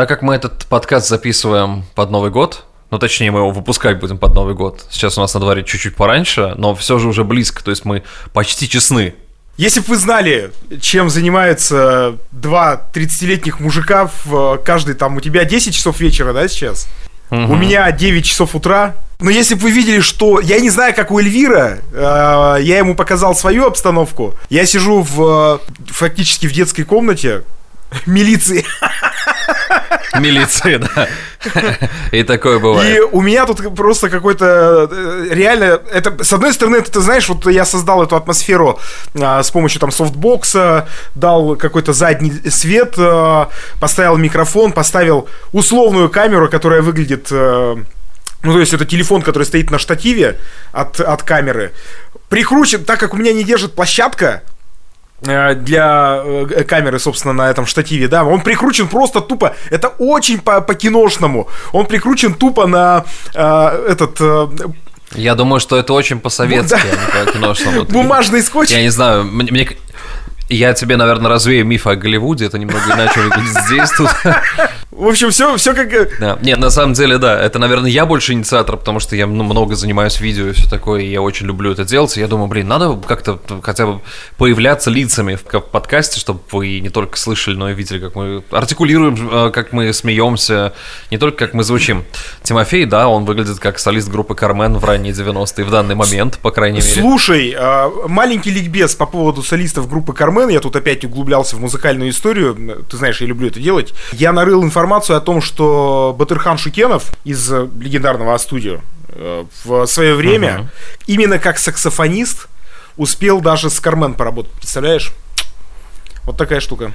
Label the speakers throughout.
Speaker 1: Так как мы этот подкаст записываем под Новый год, ну, точнее, мы его выпускать будем под Новый год. Сейчас у нас на дворе чуть-чуть пораньше, но все же уже близко, то есть мы почти честны.
Speaker 2: Если бы вы знали, чем занимаются два 30-летних мужика, в каждый там, у тебя 10 часов вечера, да, сейчас? Угу. У меня 9 часов утра. Но если бы вы видели, что... Я не знаю, как у Эльвира. Э, я ему показал свою обстановку. Я сижу в, фактически в детской комнате милиции.
Speaker 1: Милиции, да. И такое бывает.
Speaker 2: И у меня тут просто какой-то э, реально это с одной стороны это ты знаешь вот я создал эту атмосферу а, с помощью там софтбокса дал какой-то задний свет а, поставил микрофон поставил условную камеру которая выглядит а, ну, то есть это телефон, который стоит на штативе от, от камеры. Прикручен, так как у меня не держит площадка, для э, камеры, собственно, на этом штативе, да, он прикручен просто тупо, это очень по- по-киношному, он прикручен тупо на э, этот... Э,
Speaker 1: я думаю, что это очень по-советски, да. а не по-киношному.
Speaker 2: Бумажный скотч.
Speaker 1: Я не знаю, мне, мне, я тебе, наверное, развею миф о Голливуде, это немного иначе выглядит здесь тут.
Speaker 2: В общем, все, все как...
Speaker 1: Да. Нет, на самом деле, да, это, наверное, я больше инициатор, потому что я ну, много занимаюсь видео и все такое, и я очень люблю это делать. И я думаю, блин, надо как-то хотя бы появляться лицами в подкасте, чтобы вы не только слышали, но и видели, как мы артикулируем, э, как мы смеемся, не только как мы звучим. Тимофей, да, он выглядит как солист группы Кармен в ранние 90-е, в данный момент, по крайней мере.
Speaker 2: Слушай, а, маленький ликбез по поводу солистов группы Кармен Мен, я тут опять углублялся в музыкальную историю, ты знаешь, я люблю это делать. Я нарыл информацию о том, что Батырхан Шукенов из легендарного студио э, в свое время, uh-huh. именно как саксофонист, успел даже с Кармен поработать, представляешь? Вот такая штука.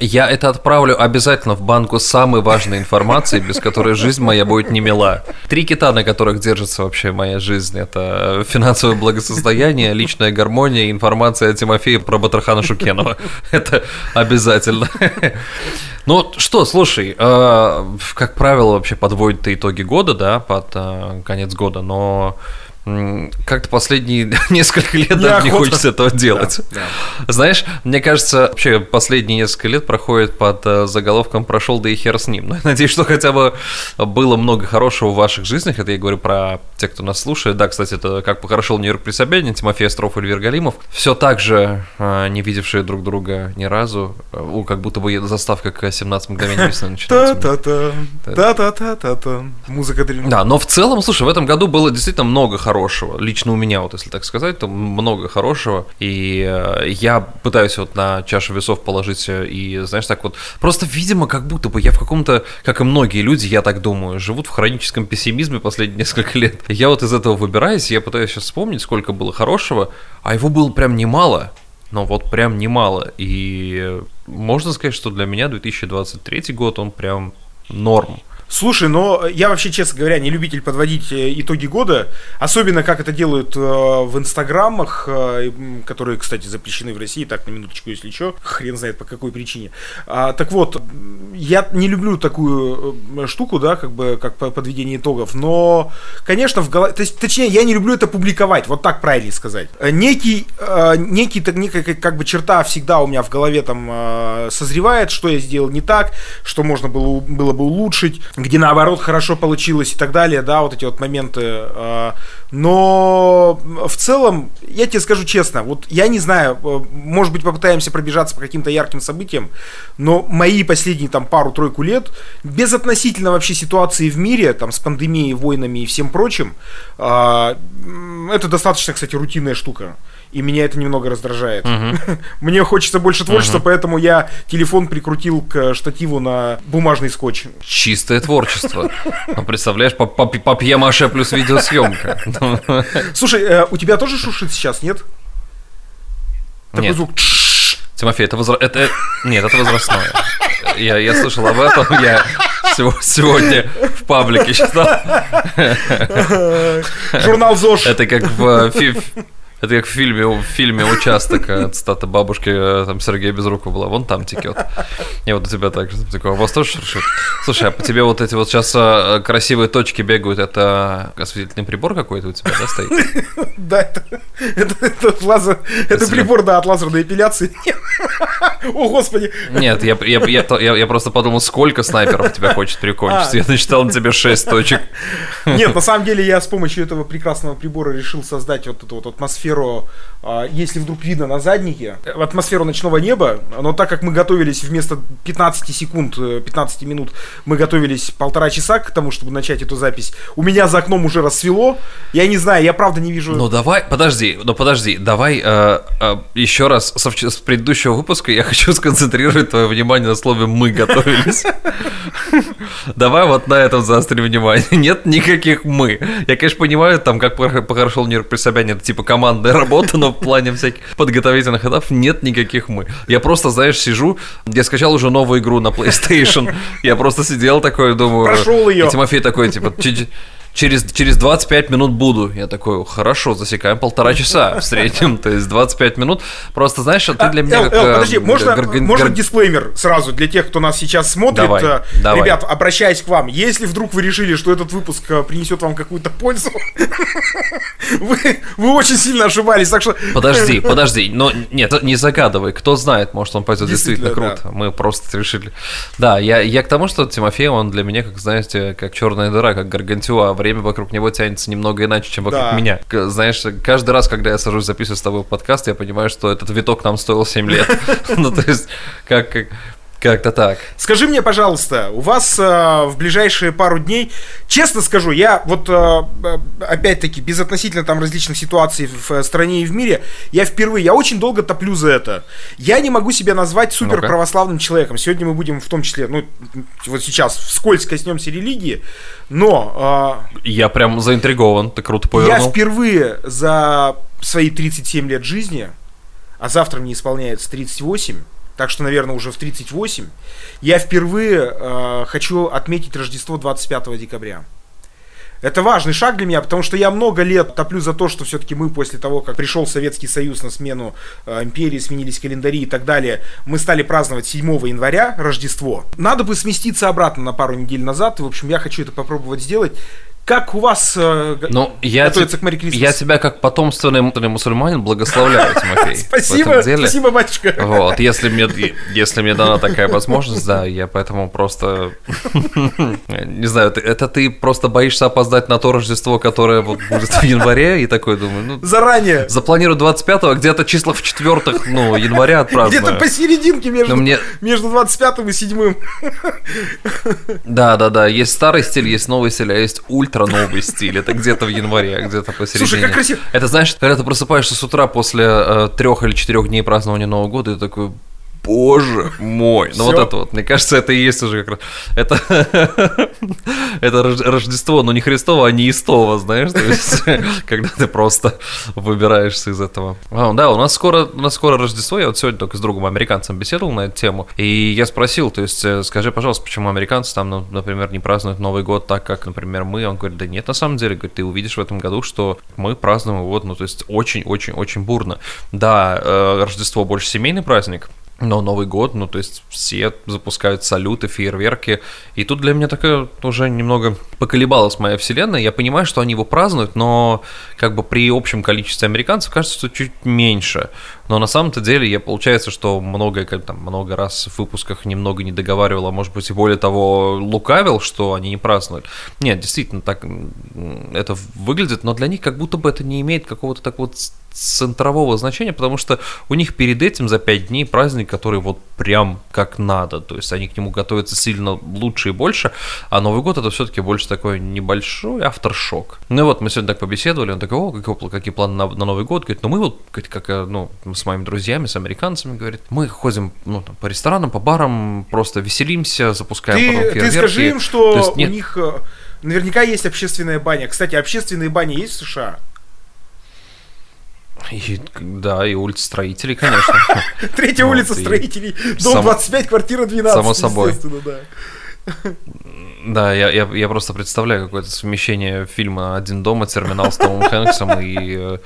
Speaker 1: Я это отправлю обязательно в банку самой важной информации, без которой жизнь моя будет не мила. Три кита, на которых держится вообще моя жизнь, это финансовое благосостояние, личная гармония, информация о Тимофее про Батархана Шукенова. Это обязательно. Ну что, слушай, э, как правило, вообще подводят итоги года, да, под э, конец года, но как-то последние несколько лет даже не хочется этого делать. Да, да. Знаешь, мне кажется, вообще последние несколько лет проходит под э, заголовком «Прошел, да и хер с ним». Но я надеюсь, что хотя бы было много хорошего в ваших жизнях. Это я говорю про тех, кто нас слушает. Да, кстати, это как похорошел Нью-Йорк при Собянине, Тимофей Остров и Эльвир Галимов. Все так же э, не видевшие друг друга ни разу. У, как будто бы заставка к 17 мгновений весны начинается.
Speaker 2: Та-та-та. Музыка
Speaker 1: Да, но в целом, слушай, в этом году было действительно много хорошего хорошего. Лично у меня, вот если так сказать, то много хорошего. И э, я пытаюсь вот на чашу весов положить э, и, знаешь, так вот, просто, видимо, как будто бы я в каком-то, как и многие люди, я так думаю, живут в хроническом пессимизме последние несколько лет. Я вот из этого выбираюсь, я пытаюсь сейчас вспомнить, сколько было хорошего, а его было прям немало. Но вот прям немало. И можно сказать, что для меня 2023 год, он прям норм.
Speaker 2: Слушай, но я вообще, честно говоря, не любитель подводить э, итоги года, особенно как это делают э, в инстаграмах, э, которые, кстати, запрещены в России, так, на минуточку, если что, хрен знает по какой причине. А, так вот, я не люблю такую штуку, да, как бы, как подведение итогов, но, конечно, в голове, то есть, точнее, я не люблю это публиковать, вот так правильно сказать. Некий, некий, так, некая, как бы, черта всегда у меня в голове там созревает, что я сделал не так, что можно было, было бы улучшить, где наоборот хорошо получилось и так далее, да, вот эти вот моменты. А, но в целом, я тебе скажу честно, вот я не знаю, э, может быть попытаемся пробежаться по каким-то ярким событиям, но мои последние там пару-тройку лет, без относительно вообще ситуации в мире, там с пандемией, войнами и всем прочим, а, это достаточно, кстати, рутинная штука и меня это немного раздражает. Угу. Мне хочется больше творчества, угу. поэтому я телефон прикрутил к штативу на бумажный скотч.
Speaker 1: Чистое творчество. Ну, представляешь, папье-маше плюс видеосъемка.
Speaker 2: Слушай, э, у тебя тоже шушит сейчас, нет?
Speaker 1: Такой звук. Тимофей, это возра... это нет, это возрастное. Я, я слышал об этом, я сегодня в паблике читал.
Speaker 2: Журнал ЗОЖ.
Speaker 1: Это как в Это как в фильме, в фильме «Участок», цитата бабушки э, там Сергея Безрукова была, вон там текет. И вот у тебя так же, такое, у вас тоже шуршит? Слушай, а по тебе вот эти вот сейчас э, красивые точки бегают, это осветительный прибор какой-то у тебя, да, стоит?
Speaker 2: Да, это, это, это, лазер, это прибор, да, от лазерной эпиляции. О, господи.
Speaker 1: Нет, я, я, я, я, я просто подумал, сколько снайперов тебя хочет прикончить. А. Я насчитал на тебе 6 точек.
Speaker 2: Нет, на самом деле я с помощью этого прекрасного прибора решил создать вот эту вот атмосферу, а, если вдруг видно на заднике, атмосферу ночного неба, но так как мы готовились вместо 15 секунд, 15 э, минут, мы готовились полтора часа к тому, чтобы начать эту запись, у меня за окном уже рассвело, я не знаю, я правда не вижу...
Speaker 1: Ну давай, подожди, ну подожди, давай э, э, еще раз со, с предыдущего выпуска я хочу сконцентрировать твое внимание на слове «мы готовились». Давай вот на этом заострим внимание. Нет никаких «мы». Я, конечно, понимаю, там, как прошел Нью-Йорк при Собяне, типа командная работа, но в плане всяких подготовительных этапов нет никаких «мы». Я просто, знаешь, сижу, я скачал уже новую игру на PlayStation, я просто сидел такой, думаю...
Speaker 2: Прошел ее.
Speaker 1: Тимофей такой, типа, через, через 25 минут буду. Я такой, хорошо, засекаем полтора часа в среднем, то есть 25 минут. Просто, знаешь, ты для меня
Speaker 2: как... подожди, можно, можно дисклеймер сразу для тех, кто нас сейчас смотрит? Давай, э, давай. Ребят, обращаясь к вам, если вдруг вы решили, что этот выпуск э, принесет вам какую-то пользу, вы, вы очень сильно ошибались, так что...
Speaker 1: Подожди, подожди, но нет, не загадывай, кто знает, может он пойдет действительно, круто. Да. Мы просто решили... Да, я, я к тому, что Тимофей, он для меня, как, знаете, как черная дыра, как гаргантюа время вокруг него тянется немного иначе, чем вокруг да. меня. Знаешь, каждый раз, когда я сажусь записывать с тобой подкаст, я понимаю, что этот виток нам стоил 7 лет. Ну, то есть, как, как-то так.
Speaker 2: Скажи мне, пожалуйста, у вас э, в ближайшие пару дней, честно скажу, я вот э, опять-таки безотносительно там различных ситуаций в э, стране и в мире, я впервые, я очень долго топлю за это. Я не могу себя назвать супер православным человеком. Сегодня мы будем в том числе, ну вот сейчас вскользь коснемся религии, но...
Speaker 1: Э, я прям заинтригован, ты круто повернул.
Speaker 2: Я впервые за свои 37 лет жизни, а завтра мне исполняется 38, так что, наверное, уже в 38, я впервые э, хочу отметить Рождество 25 декабря. Это важный шаг для меня, потому что я много лет топлю за то, что все-таки мы после того, как пришел Советский Союз на смену э, империи, сменились календари и так далее, мы стали праздновать 7 января Рождество. Надо бы сместиться обратно на пару недель назад, и, в общем, я хочу это попробовать сделать. Как у вас
Speaker 1: э, ну, я готовится
Speaker 2: к Мэри Крисмас?
Speaker 1: Я тебя как потомственный мусульманин благословляю, Тимофей.
Speaker 2: Спасибо, спасибо, батюшка.
Speaker 1: Вот, если мне, если мне дана такая возможность, да, я поэтому просто... Не знаю, это ты просто боишься опоздать на то Рождество, которое вот будет в январе, и такой думаю, ну...
Speaker 2: Заранее.
Speaker 1: Запланирую 25-го, где-то число в четвертых, ну, января отпраздную.
Speaker 2: Где-то посерединке между, мне... между 25 и 7
Speaker 1: Да, да, да, есть старый стиль, есть новый стиль, а есть ультра ультра новый стиль. Это где-то в январе, а где-то посередине. Слушай, как красиво. Это знаешь, когда ты просыпаешься с утра после э, трех или четырех дней празднования Нового года, и ты такой, боже мой. Ну вот это вот, мне кажется, это и есть уже как раз. Это, это Рождество, но не Христово, а не Истово, знаешь, то есть, когда ты просто выбираешься из этого. А, да, у нас скоро, у нас скоро Рождество, я вот сегодня только с другом американцем беседовал на эту тему, и я спросил, то есть, э, скажи, пожалуйста, почему американцы там, ну, например, не празднуют Новый год так, как, например, мы? Он говорит, да нет, на самом деле, говорит, ты увидишь в этом году, что мы празднуем его, ну, то есть, очень-очень-очень бурно. Да, э, Рождество больше семейный праздник, но Новый год, ну, то есть все запускают салюты, фейерверки. И тут для меня такая уже немного поколебалась моя вселенная. Я понимаю, что они его празднуют, но как бы при общем количестве американцев кажется, что чуть меньше. Но на самом-то деле я получается, что много, как, там, много раз в выпусках немного не договаривал, а может быть и более того лукавил, что они не празднуют. Нет, действительно, так это выглядит, но для них как будто бы это не имеет какого-то такого центрового значения, потому что у них перед этим за пять дней праздник, который вот прям как надо, то есть они к нему готовятся сильно лучше и больше, а Новый год это все-таки больше такой небольшой авторшок. Ну и вот мы сегодня так побеседовали, он такой, о, какие, какие планы на, на Новый год, говорит, ну мы вот, как, как ну, с моими друзьями, с американцами, говорит, мы ходим ну, там, по ресторанам, по барам, просто веселимся, запускаем
Speaker 2: ты, потом фейерверки. Ты скажи им, что есть, нет... у них э, наверняка есть общественная баня. Кстати, общественные бани есть в США?
Speaker 1: И, да, и улица строителей, конечно.
Speaker 2: Третья улица строителей, дом 25, квартира 12.
Speaker 1: Само собой.
Speaker 2: да.
Speaker 1: Да, я, я, я просто представляю какое-то совмещение фильма «Один дома», «Терминал» с Томом Хэнксом и э,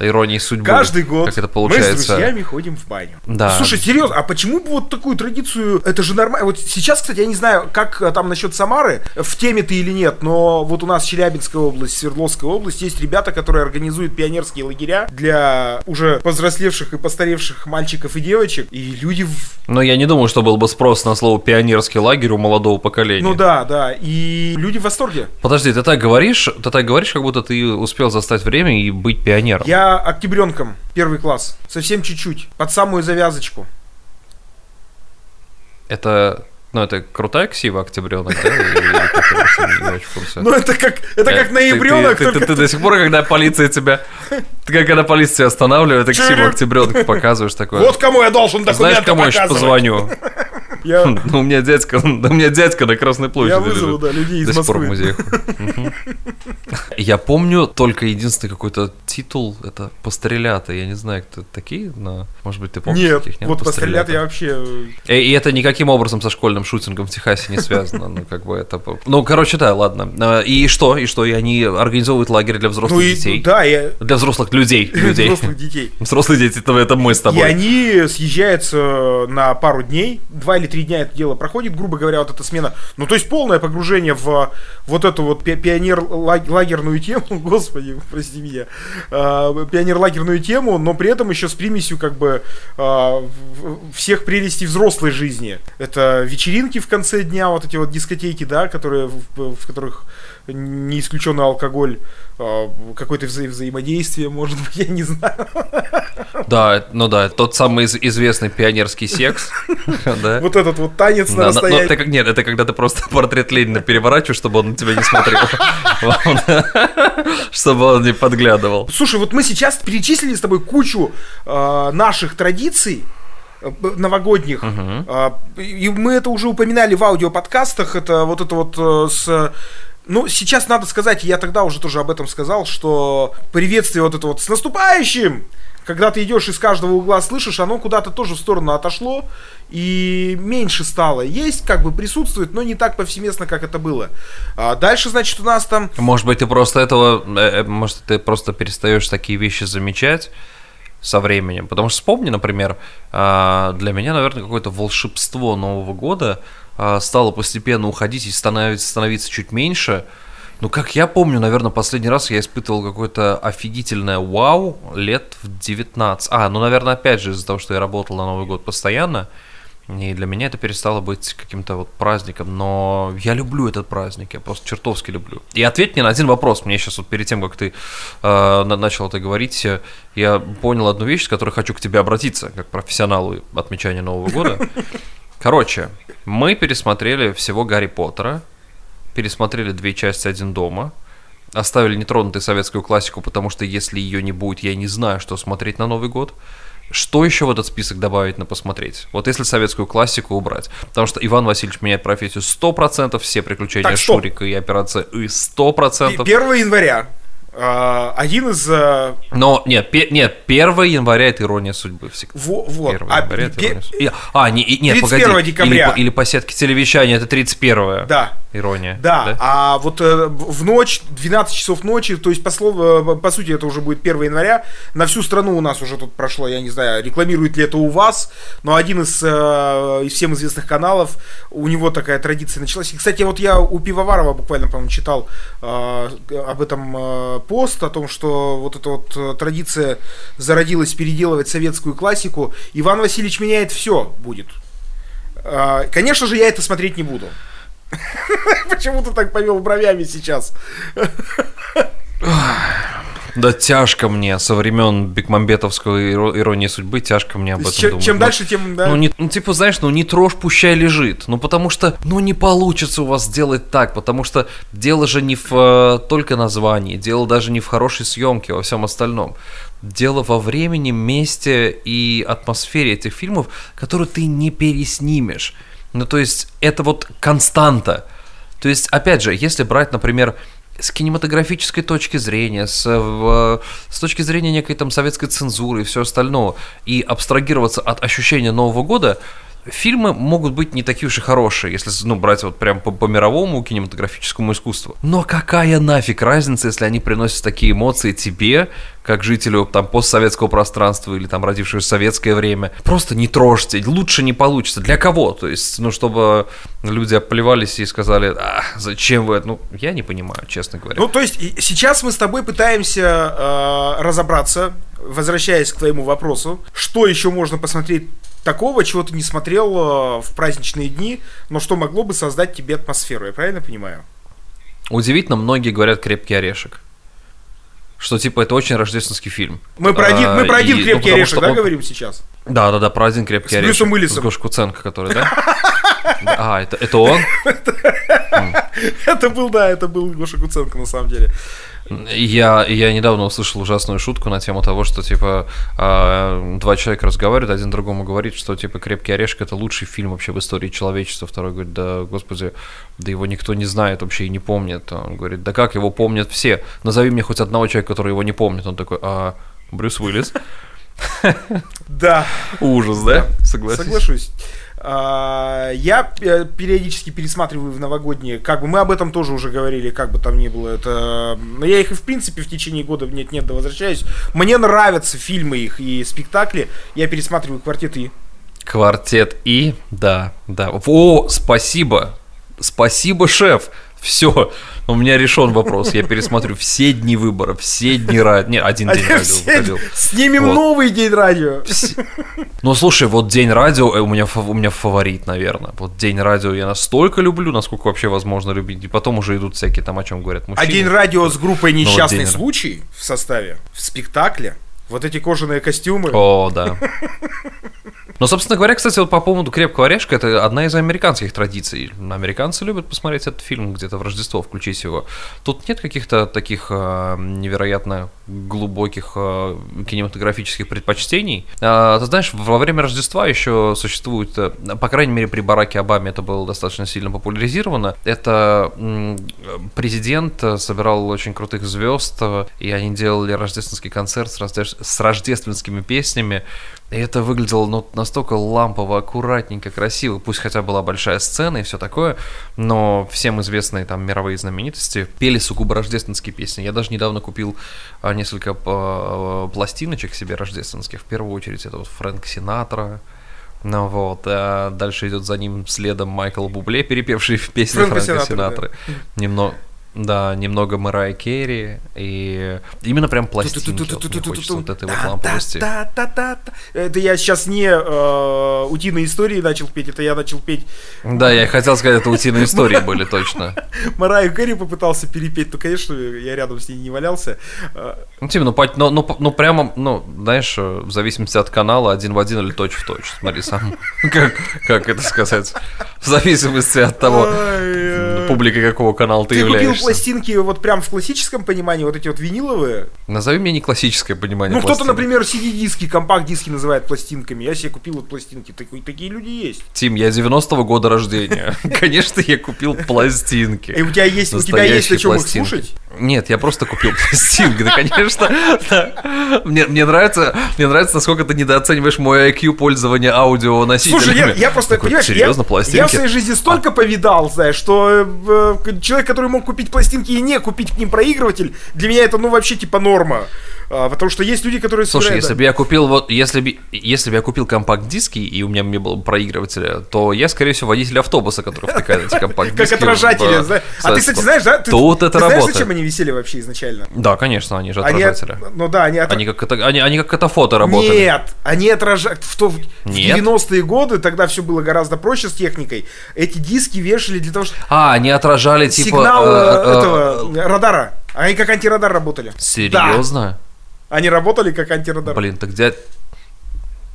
Speaker 1: «Иронией судьбы».
Speaker 2: Каждый год
Speaker 1: как это получается.
Speaker 2: мы с друзьями ходим в баню.
Speaker 1: Да.
Speaker 2: Слушай, серьезно, а почему бы вот такую традицию, это же нормально, вот сейчас, кстати, я не знаю, как э, там насчет Самары, в теме ты или нет, но вот у нас Челябинская область, Свердловская область, есть ребята, которые организуют пионерские лагеря для уже повзрослевших и постаревших мальчиков и девочек, и люди... в-
Speaker 1: Но я не думаю, что был бы спрос на слово «пионерский лагерь» у молодого поколения.
Speaker 2: Ну да, да, и люди в восторге.
Speaker 1: Подожди, ты так говоришь, ты так говоришь, как будто ты успел застать время и быть пионером.
Speaker 2: Я октябренком, первый класс, совсем чуть-чуть, под самую завязочку.
Speaker 1: Это, ну, это крутая ксива октябренок, да?
Speaker 2: Ну это как, это
Speaker 1: Э,
Speaker 2: как ноябренок,
Speaker 1: ты, до сих пор, когда полиция тебя... Ты как когда полиция останавливает, ты ксиву октябренок показываешь такое.
Speaker 2: вот кому я должен документы
Speaker 1: Знаешь, кому я сейчас позвоню?
Speaker 2: Я,
Speaker 1: Ну, у меня дядька, да у меня дядька на Красной площади
Speaker 2: я вызову, да, людей из
Speaker 1: До сих пор в
Speaker 2: Москвы.
Speaker 1: музеях. Я помню только единственный какой-то титул, это «Пострелята». Я не знаю, кто это такие, но, может быть, ты помнишь
Speaker 2: Нет,
Speaker 1: таких?
Speaker 2: вот пострелят я вообще... э,
Speaker 1: И, и это никаким образом со школьным шутингом в Техасе не связано. Ну, как бы это... Ну, короче, да, ладно. А, И что? И что? И они организовывают лагерь для взрослых
Speaker 2: Ну и,
Speaker 1: детей?
Speaker 2: да, я...
Speaker 1: Для взрослых людей. людей.
Speaker 2: Взрослых детей.
Speaker 1: Взрослые дети, это, это мы с
Speaker 2: И
Speaker 1: тобой.
Speaker 2: они съезжаются на пару дней, два или три дня это дело проходит, грубо говоря, вот эта смена. Ну, то есть полное погружение в вот эту вот пи- пионер-лагерную тему, господи, прости меня, а, пионер-лагерную тему, но при этом еще с примесью как бы а, всех прелестей взрослой жизни. Это вечеринки в конце дня, вот эти вот дискотеки, да, которые, в, в которых не исключен алкоголь, а, какое-то вза- взаимодействие, может быть, я не знаю.
Speaker 1: Да, ну да, тот самый из- известный пионерский секс.
Speaker 2: Вот этот вот танец на расстоянии.
Speaker 1: нет, это когда ты просто портрет Ленина переворачиваешь, чтобы он на тебя не смотрел. Чтобы он не подглядывал.
Speaker 2: Слушай, вот мы сейчас перечислили с тобой кучу э, наших традиций э, новогодних. А, и мы это уже упоминали в аудиоподкастах. Это вот это вот э, с... Ну, сейчас надо сказать, я тогда уже тоже об этом сказал, что приветствие вот это вот с наступающим, когда ты идешь из каждого угла слышишь, оно куда-то тоже в сторону отошло и меньше стало. Есть, как бы присутствует, но не так повсеместно, как это было. А дальше, значит, у нас там
Speaker 1: Может быть, ты просто этого, э, э, может, ты просто перестаешь такие вещи замечать со временем. Потому что вспомни, например, а, для меня, наверное, какое-то волшебство Нового года а, стало постепенно уходить и становиться, становиться чуть меньше. Ну, как я помню, наверное, последний раз я испытывал какое-то офигительное вау лет в 19. А, ну, наверное, опять же, из-за того, что я работал на Новый год постоянно, и для меня это перестало быть каким-то вот праздником, но я люблю этот праздник, я просто чертовски люблю. И ответь мне на один вопрос, мне сейчас вот перед тем, как ты э, на- начал это говорить, э, я понял одну вещь, с которой хочу к тебе обратиться, как профессионалу отмечания Нового года. Короче, мы пересмотрели всего Гарри Поттера, пересмотрели две части «Один дома», оставили нетронутой советскую классику, потому что если ее не будет, я не знаю, что смотреть на Новый год. Что еще в этот список добавить на посмотреть? Вот если советскую классику убрать. Потому что Иван Васильевич меняет профессию 100%, все приключения
Speaker 2: Так, стоп.
Speaker 1: Шурика и операция И 100%.
Speaker 2: 1 января. а, один из... а,
Speaker 1: Но нет, пе- нет, 1 января это ирония судьбы всегда.
Speaker 2: во- вот.
Speaker 1: 1
Speaker 2: а,
Speaker 1: января это
Speaker 2: пе-
Speaker 1: ирония судьбы. А, не, нет,
Speaker 2: 31
Speaker 1: погоди.
Speaker 2: декабря.
Speaker 1: Или, или по сетке телевещания это 31
Speaker 2: Да.
Speaker 1: Ирония.
Speaker 2: Да, а вот э, в ночь, 12 часов ночи, то есть по, слову, э, по сути это уже будет 1 января, на всю страну у нас уже тут прошло, я не знаю, рекламирует ли это у вас, но один из, э, из всем известных каналов, у него такая традиция началась. И, кстати, вот я у Пивоварова буквально, по-моему, читал э, об этом э, пост, о том, что вот эта вот э, традиция зародилась переделывать советскую классику. Иван Васильевич меняет все будет. Э, Конечно же, я это смотреть не буду. Почему ты так повел бровями сейчас?
Speaker 1: Да тяжко мне со времен Бекмамбетовской иро- иронии судьбы, тяжко мне об этом
Speaker 2: Чем,
Speaker 1: думать.
Speaker 2: чем
Speaker 1: Ну,
Speaker 2: дальше, тем, да.
Speaker 1: Ну, не, ну, типа, знаешь, ну не трожь, пущай лежит. Ну, потому что, ну, не получится у вас сделать так, потому что дело же не в э, только названии, дело даже не в хорошей съемке, во всем остальном. Дело во времени, месте и атмосфере этих фильмов, которые ты не переснимешь. Ну, то есть, это вот константа. То есть, опять же, если брать, например, с кинематографической точки зрения, с, в- с точки зрения некой там советской цензуры и все остальное, и абстрагироваться от ощущения Нового года, фильмы могут быть не такие уж и хорошие, если ну, брать вот прям по, по мировому кинематографическому искусству. Но какая нафиг разница, если они приносят такие эмоции тебе, как жителю там постсоветского пространства или там родившегося в советское время. Просто не трожьте, лучше не получится. Для кого? То есть, ну, чтобы люди оплевались и сказали, а, зачем вы это? Ну, я не понимаю, честно говоря.
Speaker 2: Ну, то есть, сейчас мы с тобой пытаемся э, разобраться, возвращаясь к твоему вопросу, что еще можно посмотреть такого, чего ты не смотрел э, в праздничные дни, но что могло бы создать тебе атмосферу, я правильно понимаю?
Speaker 1: Удивительно, многие говорят «Крепкий орешек». Что, типа, это очень рождественский фильм.
Speaker 2: Мы про один, мы про один и, ну, «Крепкий ну, орешек», да, он... говорим сейчас?
Speaker 1: Да-да-да, про один «Крепкий
Speaker 2: с
Speaker 1: орешек».
Speaker 2: С Брюсом Уиллисом.
Speaker 1: С Гош Куценко, который, да? А, это, это он?
Speaker 2: Это был, да, это был Гоша Куценко, на самом деле.
Speaker 1: Я, я недавно услышал ужасную шутку на тему того, что, типа, э, два человека разговаривают, один другому говорит, что, типа, «Крепкий орешек» — это лучший фильм вообще в истории человечества. Второй говорит, да, господи, да его никто не знает вообще и не помнит. Он говорит, да как, его помнят все. Назови мне хоть одного человека, который его не помнит. Он такой, а, Брюс Уиллис?
Speaker 2: Да.
Speaker 1: Ужас, да?
Speaker 2: Соглашусь. А, я э, периодически пересматриваю в новогодние, как бы мы об этом тоже уже говорили, как бы там ни было. Это, но я их и в принципе в течение года нет нет да возвращаюсь. Мне нравятся фильмы их и спектакли. Я пересматриваю квартет И.
Speaker 1: Квартет И, да, да. О, спасибо, спасибо, шеф. Все, у меня решен вопрос. Я пересмотрю все дни выборов, все дни радио. Не, один день радио выходил.
Speaker 2: Снимем вот. новый день радио.
Speaker 1: Ну, слушай, вот день радио э, у меня, у меня фаворит, наверное. Вот день радио я настолько люблю, насколько вообще возможно любить. И потом уже идут всякие там, о чем говорят мужчины.
Speaker 2: А день радио с группой «Несчастный вот случай» в составе, в спектакле. Вот эти кожаные костюмы.
Speaker 1: О, да. Но, собственно говоря, кстати, вот по поводу «Крепкого орешка» это одна из американских традиций. Американцы любят посмотреть этот фильм где-то в Рождество, включить его. Тут нет каких-то таких э, невероятно глубоких э, кинематографических предпочтений. Э, ты знаешь, во время Рождества еще существует, по крайней мере, при Бараке Обаме это было достаточно сильно популяризировано. Это э, президент собирал очень крутых звезд, и они делали рождественский концерт с, рождеств... с рождественскими песнями. И это выглядело ну, настолько лампово, аккуратненько, красиво. Пусть хотя была большая сцена и все такое, но всем известные там мировые знаменитости пели сугубо рождественские песни. Я даже недавно купил а, несколько а, пластиночек себе рождественских. В первую очередь это вот Фрэнк Синатра, ну вот, а дальше идет за ним следом Майкл Бубле, перепевший в песне Фрэнка, Фрэнка Синатры. Да. Немного, да, немного Мэрай Керри, и именно прям пластинки, вот, мне хочется вот этой вот ламповости.
Speaker 2: Это я сейчас не э, утиные истории начал петь, это я начал петь...
Speaker 1: Да, я хотел сказать, это утиные истории были точно.
Speaker 2: Мэрай Керри попытался перепеть, то, конечно, я рядом с ней не валялся.
Speaker 1: Ну, ну, ну, ну, ну прямо, ну, знаешь, в зависимости от канала, один в один или точь в точь. Смотри сам, как, как это сказать, в зависимости от того, публикой какого канала ты, ты являешься
Speaker 2: пластинки вот прям в классическом понимании, вот эти вот виниловые.
Speaker 1: Назови мне не классическое понимание.
Speaker 2: Ну, кто-то, например, CD-диски, компакт-диски называет пластинками. Я себе купил вот пластинки. Такие, такие люди есть.
Speaker 1: Тим, я 90-го года рождения. Конечно, я купил пластинки.
Speaker 2: И у тебя есть, у тебя есть о чем их слушать?
Speaker 1: Нет, я просто купил пластинки, да, конечно. Мне, мне нравится, мне нравится, насколько ты недооцениваешь мой IQ пользования аудионосителями.
Speaker 2: Слушай, я, я просто, Такой, понимаешь, серьезно, я, пластинки? я в своей жизни столько а... повидал, знаешь, что э, человек, который мог купить пластинки и не купить к ним проигрыватель, для меня это, ну, вообще, типа, норма. А, потому что есть люди, которые
Speaker 1: Слушай, собирают, если да. бы я купил вот, если бы, если бы я купил компакт-диски, и у меня не было проигрывателя, то я, скорее всего, водитель автобуса, который втыкает эти компакт-диски.
Speaker 2: Как отражатели, знаешь. А ты, кстати, знаешь, да?
Speaker 1: Тут это работает. Знаешь,
Speaker 2: зачем они висели вообще изначально?
Speaker 1: Да, конечно, они же отражатели.
Speaker 2: Ну да, они
Speaker 1: Они как это, они, они как это фото работали.
Speaker 2: Нет, они отражают. В, то, в 90-е годы, тогда все было гораздо проще с техникой. Эти диски вешали для того, чтобы...
Speaker 1: А, они отражали типа...
Speaker 2: Сигнал э, э, этого радара. Они как антирадар работали.
Speaker 1: Серьезно?
Speaker 2: Они работали как антирадар.
Speaker 1: Блин, так дядь...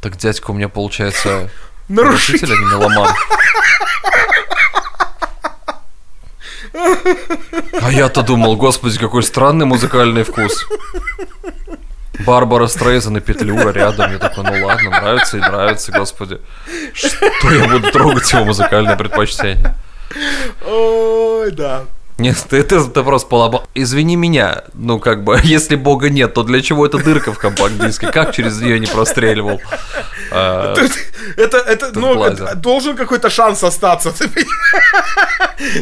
Speaker 1: Так дядька у меня получается...
Speaker 2: Нарушитель,
Speaker 1: а не меломан. А я-то думал, господи, какой странный музыкальный вкус. Барбара Стрейзен и Петлюра рядом. Я такой, ну ладно, нравится и нравится, господи. Что я буду трогать его музыкальное предпочтение?
Speaker 2: Ой, да.
Speaker 1: Нет, ты, ты просто полоба. Извини меня, ну как бы, если бога нет, то для чего эта дырка в компакт-диске? Как через нее не простреливал?
Speaker 2: А, это, это, ну, должен какой-то шанс остаться.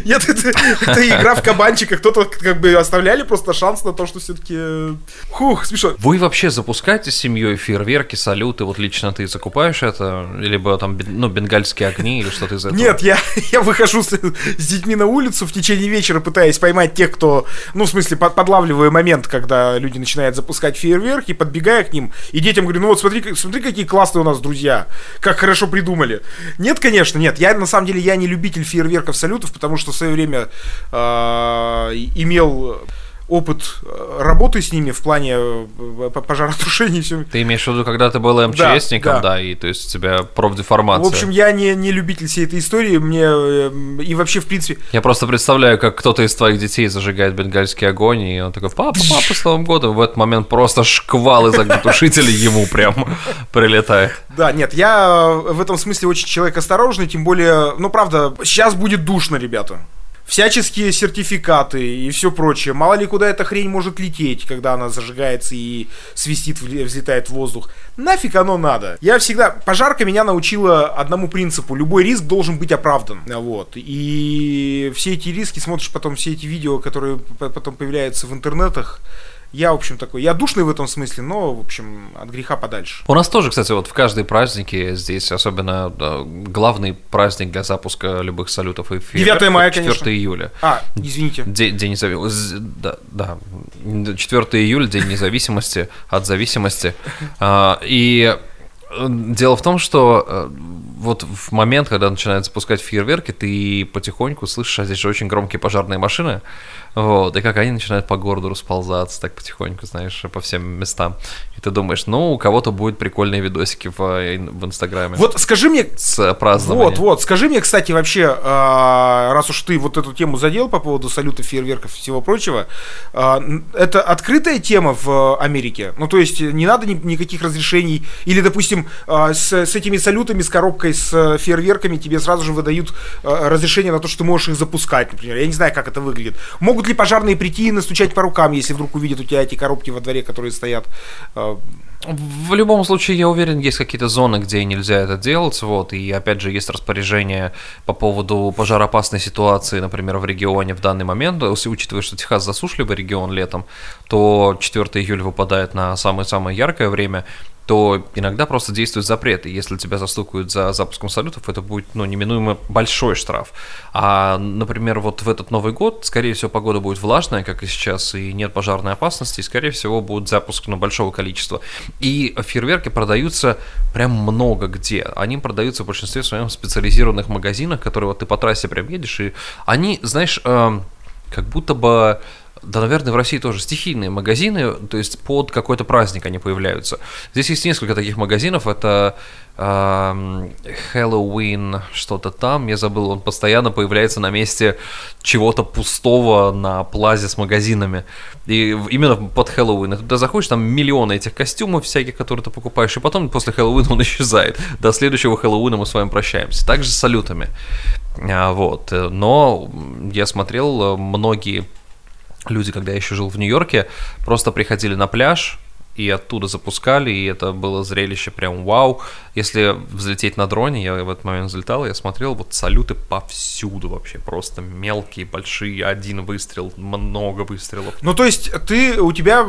Speaker 2: Нет, это, это игра в кабанчика. Кто-то как бы оставляли просто шанс на то, что все-таки...
Speaker 1: Хух, смешно. Вы вообще запускаете с семьей фейерверки, салюты? Вот лично ты закупаешь это? Либо там, ну, бенгальские огни или что-то из этого?
Speaker 2: Нет, я, я выхожу с, с детьми на улицу в течение вечера, пытаясь поймать тех, кто, ну, в смысле, под, подлавливая момент, когда люди начинают запускать фейерверки, подбегая к ним, и детям говорю, ну вот смотри, смотри, какие классные у нас друзья, как хорошо придумали. Нет, конечно, нет. Я, на самом деле, я не любитель фейерверков, салютов, потому что в свое время э, имел опыт э, работы с ними в плане э, пожаротушения и все.
Speaker 1: Ты имеешь в виду, когда ты был МЧСником, да, да. да и то есть у тебя профдеформация.
Speaker 2: В общем, я не, не любитель всей этой истории, мне э, и вообще в принципе...
Speaker 1: Я просто представляю, как кто-то из твоих детей зажигает бенгальский огонь, и он такой, папа, папа, с Новым годом, в этот момент просто шквал из огнетушителей ему прям прилетает.
Speaker 2: Да, нет, я в этом смысле очень человек осторожный, тем более, ну правда, сейчас будет душно, ребята всяческие сертификаты и все прочее. Мало ли куда эта хрень может лететь, когда она зажигается и свистит, взлетает в воздух. Нафиг оно надо? Я всегда... Пожарка меня научила одному принципу. Любой риск должен быть оправдан. Вот. И все эти риски, смотришь потом все эти видео, которые потом появляются в интернетах, я, в общем, такой, я душный в этом смысле, но, в общем, от греха подальше.
Speaker 1: У нас тоже, кстати, вот в каждые праздники здесь, особенно да, главный праздник для запуска любых салютов и
Speaker 2: фейерверков. 9 мая,
Speaker 1: 4
Speaker 2: конечно.
Speaker 1: июля.
Speaker 2: А, извините.
Speaker 1: День, день независимости. Да, да, 4 июля, день независимости от зависимости. А, и э, Дело в том, что э, вот в момент, когда начинают запускать фейерверки, ты потихоньку слышишь, а здесь же очень громкие пожарные машины, вот, и как они начинают по городу расползаться так потихоньку, знаешь, по всем местам. И ты думаешь, ну, у кого-то будут прикольные видосики в, в Инстаграме.
Speaker 2: Вот скажи мне...
Speaker 1: С празднованием.
Speaker 2: Вот, вот, скажи мне, кстати, вообще, а, раз уж ты вот эту тему задел по поводу салюта, фейерверков и всего прочего, а, это открытая тема в Америке? Ну, то есть не надо никаких разрешений? Или, допустим, а, с, с этими салютами, с коробкой, с фейерверками тебе сразу же выдают разрешение на то, что ты можешь их запускать, например? Я не знаю, как это выглядит. Могут ли пожарные прийти и настучать по рукам, если вдруг увидят у тебя эти коробки во дворе, которые стоят? А,
Speaker 1: в любом случае, я уверен, есть какие-то зоны, где нельзя это делать, вот, и опять же есть распоряжение по поводу пожароопасной ситуации, например, в регионе в данный момент, учитывая, что Техас засушливый регион летом, то 4 июля выпадает на самое-самое яркое время, то иногда просто действуют запреты. Если тебя застукают за запуском салютов, это будет ну, неминуемо большой штраф. А, например, вот в этот Новый год, скорее всего, погода будет влажная, как и сейчас, и нет пожарной опасности, и, скорее всего, будет запуск ну, большого количества. И фейерверки продаются прям много где. Они продаются в большинстве своем в специализированных магазинах, которые вот ты по трассе прям едешь, и они, знаешь, э, как будто бы да, наверное, в России тоже стихийные магазины, то есть под какой-то праздник они появляются. Здесь есть несколько таких магазинов, это э, Хэллоуин, что-то там, я забыл, он постоянно появляется на месте чего-то пустого на плазе с магазинами. И именно под Хэллоуин. Ты туда заходишь, там миллионы этих костюмов всяких, которые ты покупаешь, и потом после Хэллоуина он исчезает. До следующего Хэллоуина мы с вами прощаемся. Также с салютами. А, вот. Но я смотрел, многие люди, когда я еще жил в Нью-Йорке, просто приходили на пляж, и оттуда запускали, и это было зрелище прям вау. Если взлететь на дроне, я в этот момент взлетал, я смотрел, вот салюты повсюду вообще, просто мелкие, большие, один выстрел, много выстрелов.
Speaker 2: Ну, то есть, ты, у тебя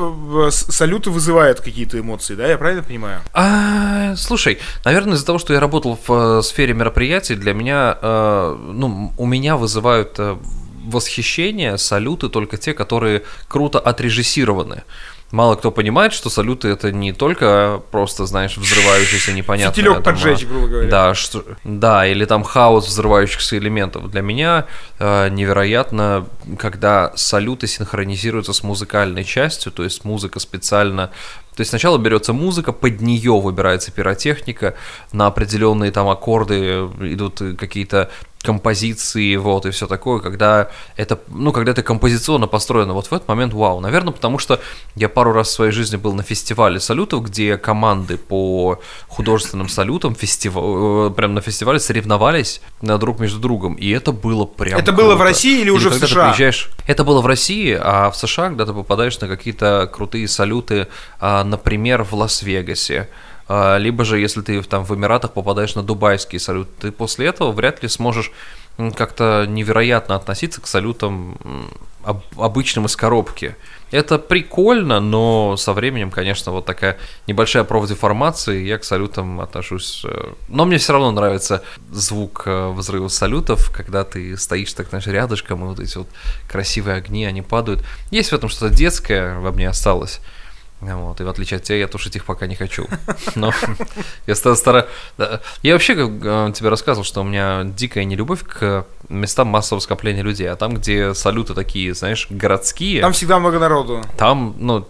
Speaker 2: салюты вызывают какие-то эмоции, да, я правильно понимаю?
Speaker 1: А, слушай, наверное, из-за того, что я работал в э, сфере мероприятий, для меня, э, ну, у меня вызывают э, восхищение, салюты только те, которые круто отрежиссированы. Мало кто понимает, что салюты это не только просто, знаешь, взрывающийся непонятно.
Speaker 2: Фитилек поджечь, грубо говоря.
Speaker 1: Да, что, да, или там хаос взрывающихся элементов. Для меня э, невероятно, когда салюты синхронизируются с музыкальной частью, то есть музыка специально то есть сначала берется музыка, под нее выбирается пиротехника, на определенные там аккорды идут какие-то композиции, вот, и все такое, когда это, ну, когда это композиционно построено, вот в этот момент вау. Наверное, потому что я пару раз в своей жизни был на фестивале салютов, где команды по художественным салютам фестиваль, э, прям на фестивале соревновались друг между другом, и это было прям
Speaker 2: Это
Speaker 1: круто.
Speaker 2: было в России или уже в
Speaker 1: когда ты
Speaker 2: США?
Speaker 1: приезжаешь- Это было в России, а в США, когда ты попадаешь на какие-то крутые салюты, а, например, в Лас-Вегасе, а, либо же, если ты там в Эмиратах попадаешь на дубайский салют, ты после этого вряд ли сможешь как-то невероятно относиться к салютам обычным из коробки. Это прикольно, но со временем, конечно, вот такая небольшая профдеформация, я к салютам отношусь... э, Но мне все равно нравится звук э, взрыва салютов, когда ты стоишь так, знаешь, рядышком, и вот эти вот красивые огни, они падают. Есть в этом что-то детское во мне осталось. Вот, и в отличие от тебя, я тушить их пока не хочу. Но я ста- стара... да. Я вообще э, тебе рассказывал, что у меня дикая нелюбовь к местам массового скопления людей, а там, где салюты такие, знаешь, городские,
Speaker 2: Там всегда много народу.
Speaker 1: там, ну,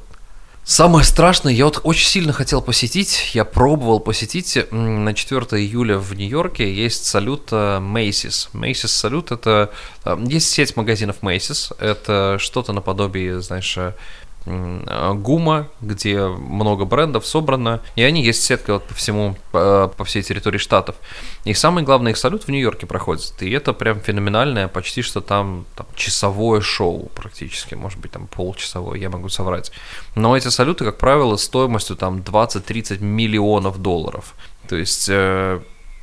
Speaker 1: самое страшное, я вот очень сильно хотел посетить, я пробовал посетить на 4 июля в Нью-Йорке есть салют э, Macy's. Macy's салют это, э, есть сеть магазинов Macy's, это что-то наподобие, знаешь, ГУМа, где много брендов собрано, и они есть сетка вот по всему, по, по всей территории штатов. И самый главный их салют в Нью-Йорке проходит, и это прям феноменальное, почти что там, там часовое шоу практически, может быть там полчасовое, я могу соврать. Но эти салюты, как правило, стоимостью там 20-30 миллионов долларов. То есть...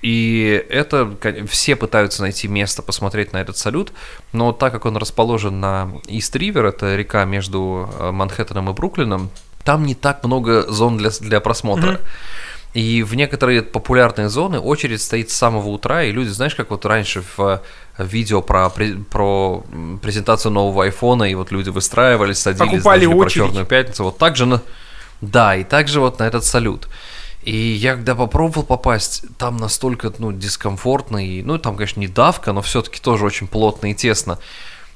Speaker 1: и это все пытаются найти место посмотреть на этот салют, но так как он расположен на Ист-Ривер, это река между э, Манхэттеном и Бруклином, там не так много зон для, для просмотра. И в некоторые популярные зоны очередь стоит с самого утра, и люди, знаешь, как вот раньше в видео про, про презентацию нового айфона, и вот люди выстраивались, садились,
Speaker 2: Покупали
Speaker 1: знаешь, про
Speaker 2: очередь.
Speaker 1: Черную пятницу, вот так же на... Да, и также вот на этот салют. И я когда попробовал попасть, там настолько, ну, дискомфортно, и, ну, там, конечно, не давка, но все-таки тоже очень плотно и тесно.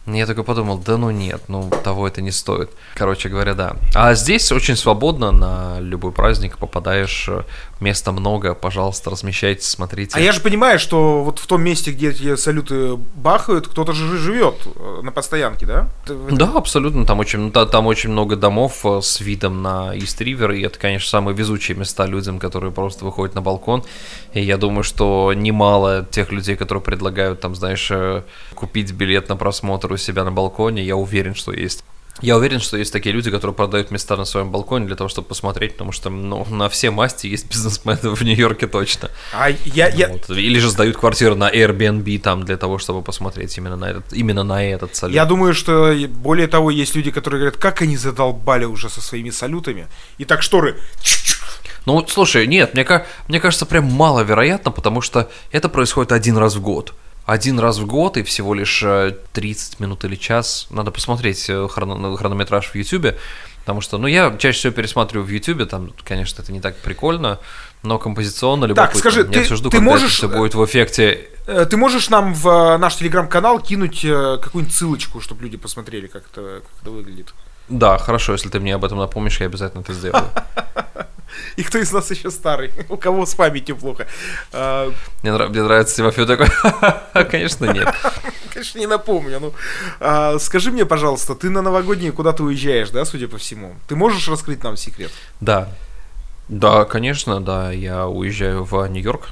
Speaker 1: Я такой подумал, да ну нет, ну того это не стоит. Короче говоря, да. А здесь очень свободно на любой праздник попадаешь, места много, пожалуйста, размещайтесь, смотрите.
Speaker 2: А я же понимаю, что вот в том месте, где эти салюты бахают, кто-то же живет э, на постоянке, да?
Speaker 1: Да, абсолютно. Там очень, ну, та- там очень много домов э, с видом на Ист Ривер, и это, конечно, самые везучие места людям, которые просто выходят на балкон. И я думаю, что немало тех людей, которые предлагают, там, знаешь, э, купить билет на просмотр у себя на балконе, я уверен, что есть. Я уверен, что есть такие люди, которые продают места на своем балконе для того, чтобы посмотреть, потому что ну, на все масти есть бизнесмены в Нью-Йорке точно.
Speaker 2: А я, я,
Speaker 1: Вот. Или же сдают квартиру на Airbnb там для того, чтобы посмотреть именно на этот, именно на этот салют.
Speaker 2: я думаю, что более того, есть люди, которые говорят, как они задолбали уже со своими салютами. И так шторы.
Speaker 1: Ну, слушай, нет, мне, мне кажется, прям маловероятно, потому что это происходит один раз в год. Один раз в год и всего лишь э, 30 минут или час. Надо посмотреть э, хроно- хронометраж в Ютубе, потому что, ну, я чаще всего пересматриваю в Ютубе, там, конечно, это не так прикольно, но композиционно любопытно.
Speaker 2: скажи,
Speaker 1: я
Speaker 2: ты-
Speaker 1: все жду,
Speaker 2: ты можешь,
Speaker 1: все будет в эффекте
Speaker 2: Э, Ты можешь нам в э, наш телеграм-канал кинуть э, какую-нибудь ссылочку, чтобы люди посмотрели, как это, как это выглядит?
Speaker 1: Да, хорошо, если ты мне об этом напомнишь, я обязательно это сделаю.
Speaker 2: И кто из нас еще старый? У кого с памятью плохо? А,
Speaker 1: Мне, мне нравится Тимофей такой. Конечно, нет.
Speaker 2: Конечно, не напомню. Ну, А, скажи мне, пожалуйста, ты на новогодние куда-то уезжаешь, да, судя по всему? Ты можешь раскрыть нам секрет?
Speaker 1: Да. Да, конечно, да. Я уезжаю в Нью-Йорк.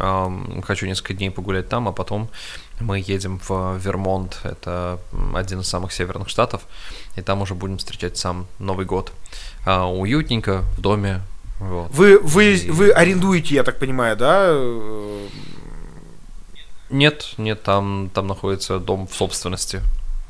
Speaker 1: Хочу несколько дней погулять там, а потом мы едем в Вермонт. Это один из самых северных штатов. И там уже будем встречать сам Новый год. А, Уютненько, в доме. Вот.
Speaker 2: Вы, вы,
Speaker 1: И-
Speaker 2: вы арендуете, я так понимаю, да?
Speaker 1: Нет, нет, там, там находится дом в собственности.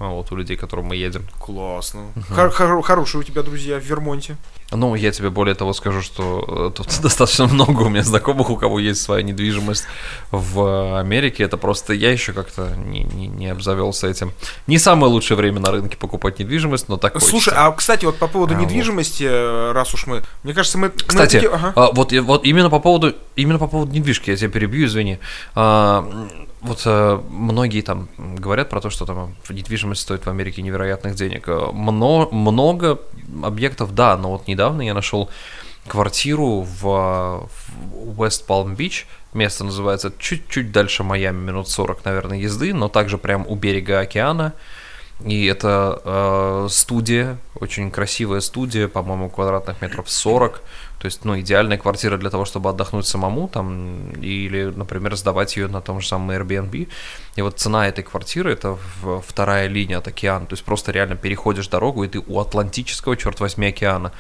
Speaker 1: А, Вот у людей, к которым мы едем.
Speaker 2: Классно. Хор- хор- хорошие у тебя друзья в Вермонте.
Speaker 1: Ну, я тебе более того скажу, что э, тут достаточно много у меня знакомых, у кого есть своя недвижимость в Америке. Это просто я еще как-то не, не, не обзавелся этим. Не самое лучшее время на рынке покупать недвижимость, но так
Speaker 2: Слушай,
Speaker 1: хочется.
Speaker 2: а кстати, вот по поводу
Speaker 1: А, вот.
Speaker 2: недвижимости, э, раз уж мы, мне кажется, мы, мы
Speaker 1: Кстати,
Speaker 2: таки- ага.
Speaker 1: а, вот, вот именно по поводу именно по поводу недвижки, я тебя перебью, извини. А, вот а, многие там говорят про то, что там недвижимость стоит в Америке невероятных денег. А, Мно, много объектов, да, но вот недавно я нашел квартиру в, West Palm Beach Место называется чуть-чуть дальше Майами, минут 40, наверное, езды, но также прям у берега океана. И это э, студия, очень красивая студия, по-моему, квадратных метров 40. То есть, ну, идеальная квартира для того, чтобы отдохнуть самому там, или, например, сдавать ее на том же самом Airbnb. И вот цена этой квартиры, это вторая линия от океана. То есть, просто реально переходишь дорогу, и ты у Атлантического, черт возьми, океана.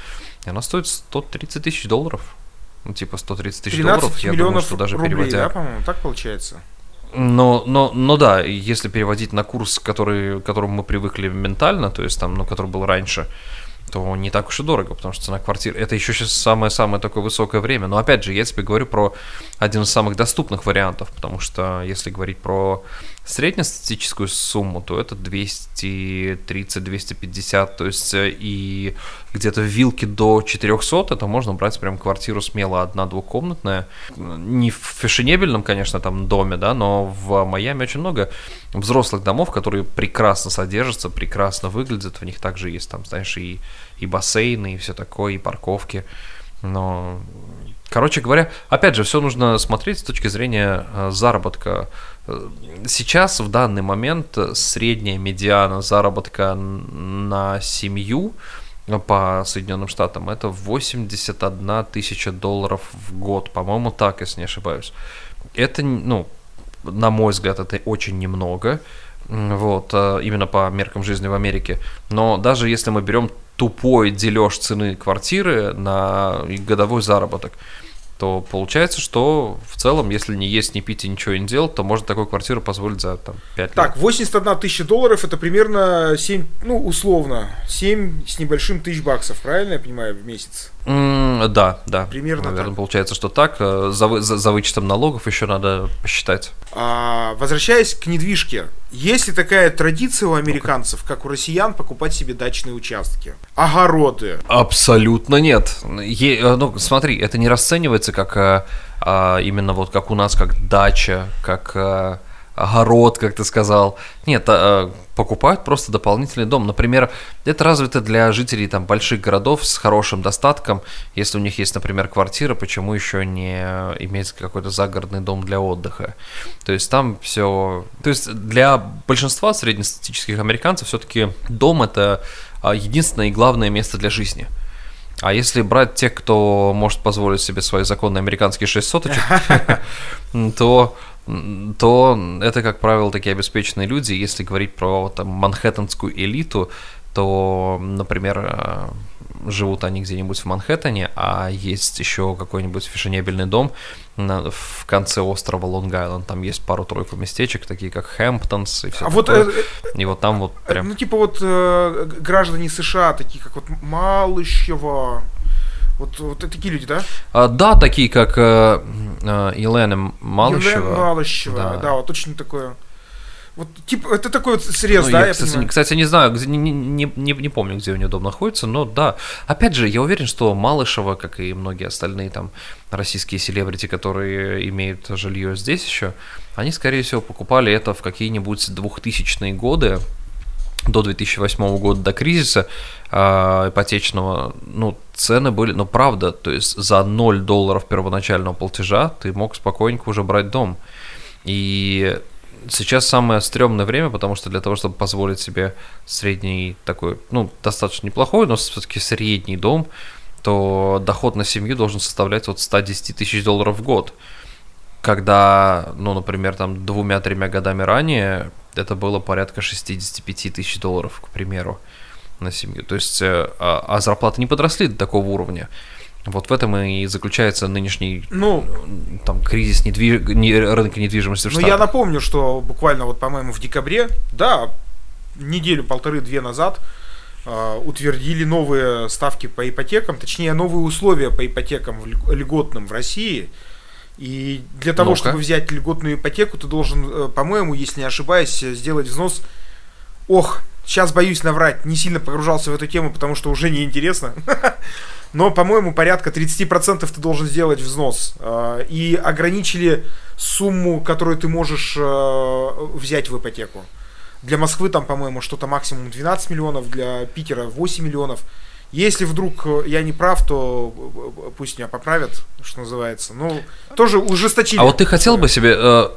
Speaker 1: И она стоит 130 тысяч долларов. Ну, типа 130 тысяч долларов,
Speaker 2: я думаю, что даже рублей, переводя... да, по-моему, так получается?
Speaker 1: Но, но, но да, если переводить на курс, который, к которому мы привыкли ментально, то есть там, ну, который был раньше, то не так уж и дорого, потому что цена квартиры это еще сейчас самое-самое такое высокое время. Но опять же, я тебе говорю про один из самых доступных вариантов, потому что если говорить про среднестатистическую сумму, то это 230-250, то есть э, и где-то в вилке до 400, это можно брать прям квартиру смело одна-двухкомнатная. Не в фешенебельном, конечно, там доме, да, но в Майами очень много взрослых домов, которые прекрасно содержатся, прекрасно выглядят, в них также есть там, знаешь, и, и бассейны, и все такое, и парковки. Но Короче говоря, опять же, все нужно смотреть с точки зрения э, заработка. Э, сейчас, в данный момент, средняя медиана заработка на семью по Соединенным Штатам это 81 тысяча долларов в год, по-моему, так, если не ошибаюсь. Это, ну, на мой взгляд, это очень немного, вот, э, именно по меркам жизни в Америке. Но даже если мы берем тупой дележ цены квартиры на годовой заработок, то получается, что в целом, если не есть, не пить и ничего не делать, то можно такую квартиру позволить за там, 5 лет.
Speaker 2: Так, 81 тысяча долларов это примерно 7, ну, условно, 7 с небольшим тысяч баксов, правильно я понимаю, в месяц?
Speaker 1: Mm, да, да.
Speaker 2: Примерно
Speaker 1: Наверное,
Speaker 2: так.
Speaker 1: получается, что так. Э, за, за, за вычетом налогов еще надо посчитать.
Speaker 2: А, возвращаясь к недвижке. Есть ли такая традиция у американцев, как у россиян, покупать себе дачные участки? Огороды?
Speaker 1: Абсолютно нет. Е, э, ну, смотри, это не расценивается как а, а, именно вот как у нас, как дача, как... А, огород, как ты сказал. Нет, а, покупают просто дополнительный дом. Например, это развито для жителей там больших городов с хорошим достатком. Если у них есть, например, квартира, почему еще не иметь какой-то загородный дом для отдыха? То есть там все... То есть для большинства среднестатистических американцев все-таки дом это а, единственное и главное место для жизни. А если брать тех, кто может позволить себе свои законные американские 6 соточек, то то это, как правило, такие обеспеченные люди. Если говорить про там, манхэттенскую элиту, то, например, э, живут они где-нибудь в Манхэттене, а есть еще какой-нибудь фешенебельный дом на, в конце острова Лонг-Айленд. Там есть пару-тройку местечек, такие как Хэмптонс и все а такое. Вот, э, и вот там вот прям...
Speaker 2: Ну, типа вот э, граждане США, такие как вот Малышева, вот, вот такие люди, да?
Speaker 1: А, да, такие как э, э, Елена Малышева. Елена
Speaker 2: Малышева, да. да, вот очень такое. Вот, типа, это такой вот срез, ну, да,
Speaker 1: я, я кстати, кстати, не знаю, где, не, не, не, не помню, где у нее дом находится, но да. Опять же, я уверен, что Малышева, как и многие остальные там российские селебрити, которые имеют жилье здесь еще, они, скорее всего, покупали это в какие-нибудь 2000-е годы, до 2008 года, до кризиса э, ипотечного, ну, цены были, ну, правда, то есть за 0 долларов первоначального платежа ты мог спокойненько уже брать дом. И сейчас самое стрёмное время, потому что для того, чтобы позволить себе средний такой, ну, достаточно неплохой, но все-таки средний дом, то доход на семью должен составлять от 110 тысяч долларов в год. Когда, ну, например, там двумя-тремя годами ранее это было порядка 65 тысяч долларов, к примеру, на семью. То есть, э, а, а зарплаты не подросли до такого уровня. Вот в этом и заключается нынешний ну, там, кризис недвиж... не, рынка недвижимости в
Speaker 2: Ну, я напомню, что буквально вот, по-моему, в декабре, да, неделю, полторы-две назад э, утвердили новые ставки по ипотекам, точнее, новые условия по ипотекам льготным в России – и для того, ну чтобы взять льготную ипотеку, ты должен, э, по-моему, если не ошибаюсь, сделать взнос. Ох, сейчас боюсь наврать, не сильно погружался в эту тему, потому что уже неинтересно. Но, по-моему, порядка 30% ты должен сделать взнос. Э, и ограничили сумму, которую ты можешь э, взять в ипотеку. Для Москвы там, по-моему, что-то максимум 12 миллионов, для Питера 8 миллионов. Если вдруг я не прав, то пусть меня поправят, что называется. Ну, тоже ужесточили.
Speaker 1: А вот ты хотел бы себе, э,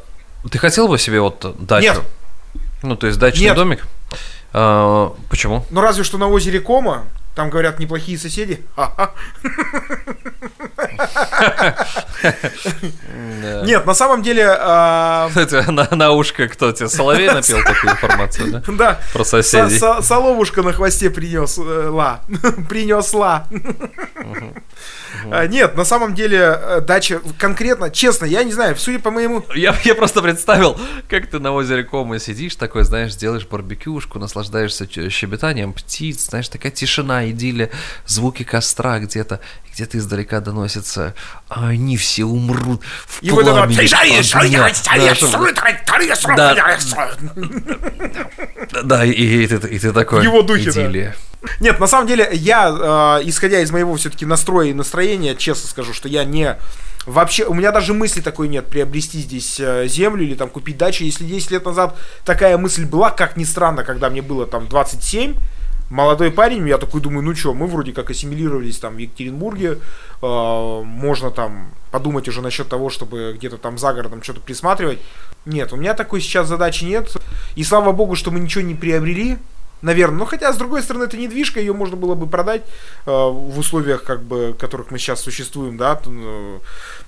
Speaker 1: ты хотел бы себе вот дачу?
Speaker 2: Нет.
Speaker 1: Ну, то есть дачный
Speaker 2: Нет.
Speaker 1: домик? Э, почему?
Speaker 2: Ну, разве что на озере Кома. Там, говорят, неплохие соседи. Нет, на самом деле... а,
Speaker 1: Кстати, на, ушко кто тебе, Соловей напел такую информацию, да?
Speaker 2: Да.
Speaker 1: Про соседей.
Speaker 2: Со- со- Соловушка на хвосте принесла. Принесла. А, Нет, на самом деле э, дача конкретно, честно, я не знаю, судя по моему...
Speaker 1: Я, я просто представил, как ты на озере Кома сидишь, такой, знаешь, делаешь барбекюшку, наслаждаешься щебетанием птиц, знаешь, такая тишина, идиллия, звуки костра где-то, где-то издалека доносится, а они все умрут в
Speaker 2: И вот это
Speaker 1: пламени огня». Да, Да, и, и ты, и ты такой,
Speaker 2: его духе, да.
Speaker 1: идиллия.
Speaker 2: Нет, на самом деле, я, э, исходя из моего все-таки настроя и настроения, честно скажу, что я не... Вообще, у меня даже мысли такой нет, приобрести здесь э, землю или там купить дачу. Если 10 лет назад такая мысль была, как ни странно, когда мне было там 27, молодой парень, я такой думаю, ну что, мы вроде как ассимилировались там в Екатеринбурге, э, можно там подумать уже насчет того, чтобы где-то там за городом что-то присматривать. Нет, у меня такой сейчас задачи нет. И слава богу, что мы ничего не приобрели, наверное. Но хотя, с другой стороны, это недвижка, ее можно было бы продать э, в условиях, как бы, в которых мы сейчас существуем, да. э,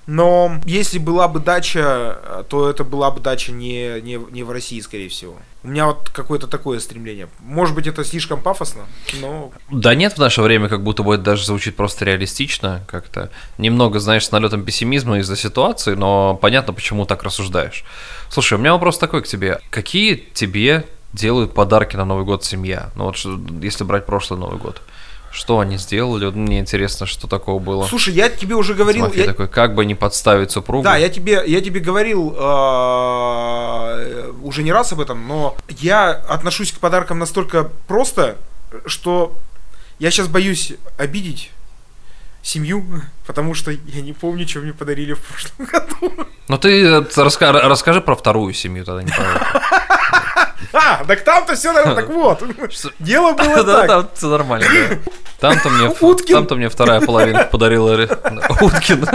Speaker 2: Но если была бы дача, э, то это была бы дача не, не, не в России, скорее всего. У меня вот какое-то такое стремление. Может быть, это слишком пафосно, но...
Speaker 1: Да нет, в наше время как будто бы это даже звучит просто реалистично, как-то немного, знаешь, с налетом пессимизма из-за ситуации, но понятно, почему так рассуждаешь. Слушай, у меня вопрос такой к тебе. Какие тебе делают подарки на Новый год семья? Ну вот, если брать прошлый Новый год. Что они сделали? Вот Мне интересно, что такого было.
Speaker 2: Слушай, я тебе уже говорил... Я-
Speaker 1: такой, как бы не подставить супругу.
Speaker 2: Да, я тебе, я тебе говорил э, уже не раз об этом, но я отношусь к подаркам настолько просто, что я сейчас боюсь обидеть семью, потому что я не помню, что мне подарили в прошлом году.
Speaker 1: Ну ты раска- расскажи про вторую семью тогда, не.
Speaker 2: А, так там-то все нормально. Так вот, дело было
Speaker 1: Да,
Speaker 2: так.
Speaker 1: там все нормально, да. Там-то мне, там-то мне вторая половина подарила Уткин.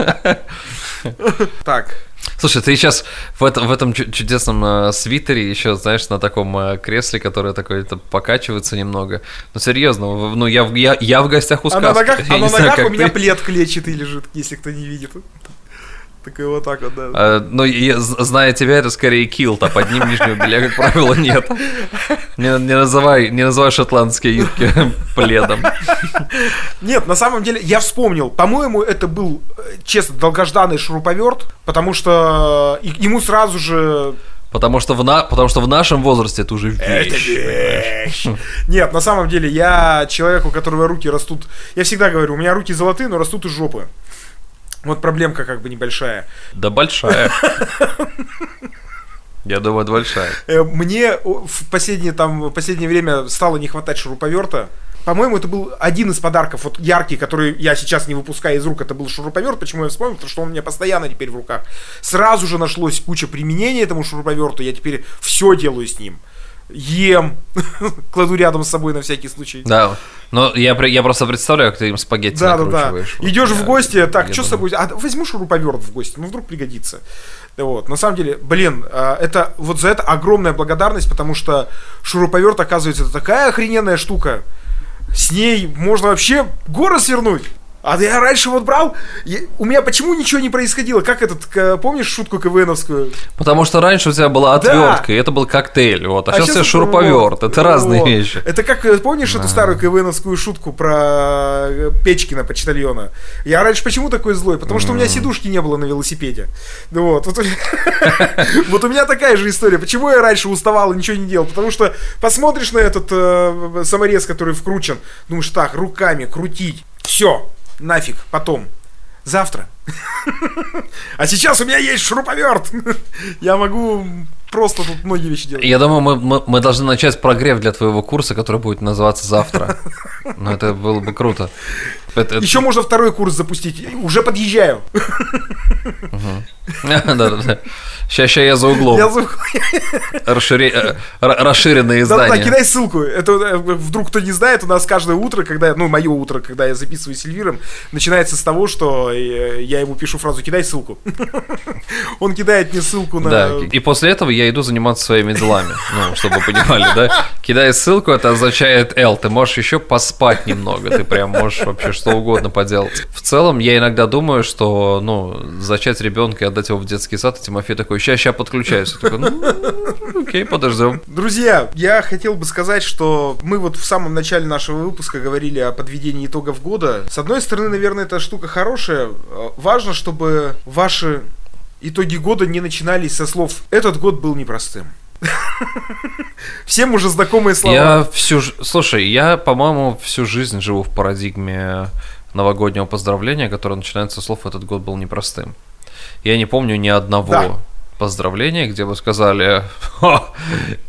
Speaker 2: Так,
Speaker 1: Слушай, ты сейчас в этом, в этом чу- чудесном э, свитере еще, знаешь, на таком э, кресле, которое такое это покачивается немного. Ну, серьезно, в- ну, я, в- я, я в гостях у
Speaker 2: а на
Speaker 1: сказки.
Speaker 2: ногах, а на
Speaker 1: знаю,
Speaker 2: ногах
Speaker 1: как
Speaker 2: у меня
Speaker 1: ты.
Speaker 2: плед клетчатый лежит, если кто не видит. Такой вот так вот, да.
Speaker 1: А, ну, я, зная тебя, это скорее килт, а под ним нижнего белья, как правило, нет. Не, не называй, не называй шотландские юбки пледом.
Speaker 2: Нет, на самом деле, я вспомнил. По-моему, это был, э, честно, долгожданный шуруповерт, потому что э, и- ему сразу же...
Speaker 1: Потому что, в на, потому что в нашем возрасте это уже вещь.
Speaker 2: вещь. Нет, на самом деле, я человек, у которого руки растут... Я всегда говорю, у меня руки золотые, но растут из жопы. Вот проблемка как бы небольшая.
Speaker 1: Да большая. Я думаю, большая.
Speaker 2: Э, Мне в последнее, там, в последнее время стало не хватать шуруповерта. По-моему, это был один из подарков, вот яркий, который я сейчас не выпускаю из рук, это был шуруповерт. Почему я вспомнил? Потому что он у меня постоянно теперь в руках. Сразу же нашлось куча применений этому шуруповерту. Я теперь все делаю с ним. Ем, кладу рядом с собой на всякий случай.
Speaker 1: Да. Но я, я просто представляю, как ты им спагетти
Speaker 2: Да, да, да.
Speaker 1: Вот
Speaker 2: Идешь
Speaker 1: я-
Speaker 2: в гости, так,
Speaker 1: я
Speaker 2: что с
Speaker 1: думаю.
Speaker 2: собой? А возьму шуруповерт в гости, ну вдруг пригодится. Вот, на самом деле, блин, а, это вот за это огромная благодарность, потому что шуруповерт, оказывается, это такая охрененная штука. С ней можно вообще горы свернуть. А я раньше вот брал, я- у меня почему ничего не происходило? Как этот, к- помнишь шутку КВНовскую?
Speaker 1: Потому что раньше у тебя была
Speaker 2: Да.
Speaker 1: отвертка, и это был коктейль. Вот. А, сейчас у тебя
Speaker 2: щас
Speaker 1: шуруповерт.
Speaker 2: вот,
Speaker 1: Это разные
Speaker 2: вот.
Speaker 1: вещи.
Speaker 2: Это как, э, помнишь эту старую КВНовскую шутку про э, Печкина, почтальона? Я раньше почему такой злой? Потому что у меня сидушки не было на велосипеде. Вот. Вот у меня- вот у меня такая же история. Почему я раньше уставал и ничего не делал? Потому что посмотришь на этот э, саморез, который вкручен, думаешь, так, руками крутить. Все, нафиг, потом. Завтра. А сейчас у меня есть шуруповерт. Я могу просто тут многие вещи делать.
Speaker 1: Я думаю, мы, мы, мы должны начать прогрев для твоего курса, который будет называться завтра. Ну, это было бы круто. Это- это-
Speaker 2: Еще можно второй курс запустить. Уже подъезжаю.
Speaker 1: Да-да-да. Сейчас я за углом.
Speaker 2: Я за-
Speaker 1: Расшире- э, р- Расширенные
Speaker 2: Да, да,
Speaker 1: издания.
Speaker 2: кидай ссылку. Это э, вдруг кто не знает, у нас каждое утро, когда, ну, мое утро, когда я записываю с Эльвиром, начинается с того, что э, я ему пишу фразу «кидай ссылку». Он кидает мне ссылку на...
Speaker 1: Да, и после этого я иду заниматься своими делами, ну, чтобы вы понимали, да? Кидая ссылку, это означает, Эл, ты можешь еще поспать немного, ты прям можешь вообще что угодно поделать. В целом, я иногда думаю, что, ну, зачать ребенка и отдать его в детский сад, и Тимофей такой, ща, ща подключаюсь. Я такой, ну, окей, подождем.
Speaker 2: Друзья, я хотел бы сказать, что мы вот в самом начале нашего выпуска говорили о подведении итогов года. С одной стороны, наверное, эта штука хорошая. Важно, чтобы ваши итоги года не начинались со слов «этот год был непростым». Всем уже знакомые слова.
Speaker 1: Я всю... Слушай, я, по-моему, всю жизнь живу в парадигме новогоднего поздравления, которое начинается со слов «этот год был непростым». Я не помню ни одного
Speaker 2: Да.
Speaker 1: поздравления, где бы сказали «Ха,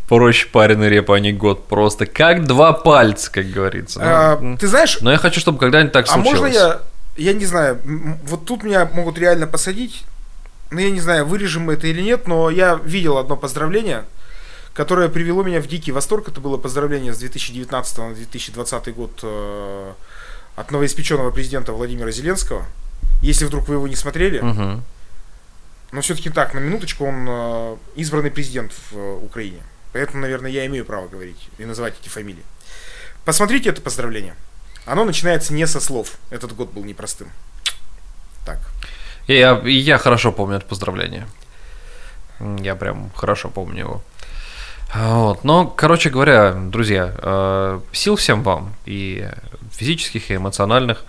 Speaker 1: проще пареный репа, а не год, просто как два пальца, как говорится. Ну,
Speaker 2: А,
Speaker 1: м.
Speaker 2: Ты знаешь,
Speaker 1: Но я хочу, чтобы когда-нибудь так
Speaker 2: а
Speaker 1: случилось.
Speaker 2: можно я, я не знаю, вот тут меня могут реально посадить, ну я не знаю, вырежем мы это или нет, но я видел одно поздравление, которое привело меня в дикий восторг. Это было поздравление с 2019 на 2020 год э, от новоиспеченного президента Владимира Зеленского. Если вдруг вы его не смотрели,
Speaker 1: Мгм.
Speaker 2: но все-таки так, на минуточку, он э, избранный президент в э, Украине. Поэтому, наверное, я имею право говорить и называть эти фамилии. Посмотрите это поздравление. Оно начинается не со слов. Этот год был непростым. Так.
Speaker 1: И я, я хорошо помню это поздравление. Я прям хорошо помню его. Вот. Но, короче говоря, друзья, э, сил всем вам, и физических, и эмоциональных.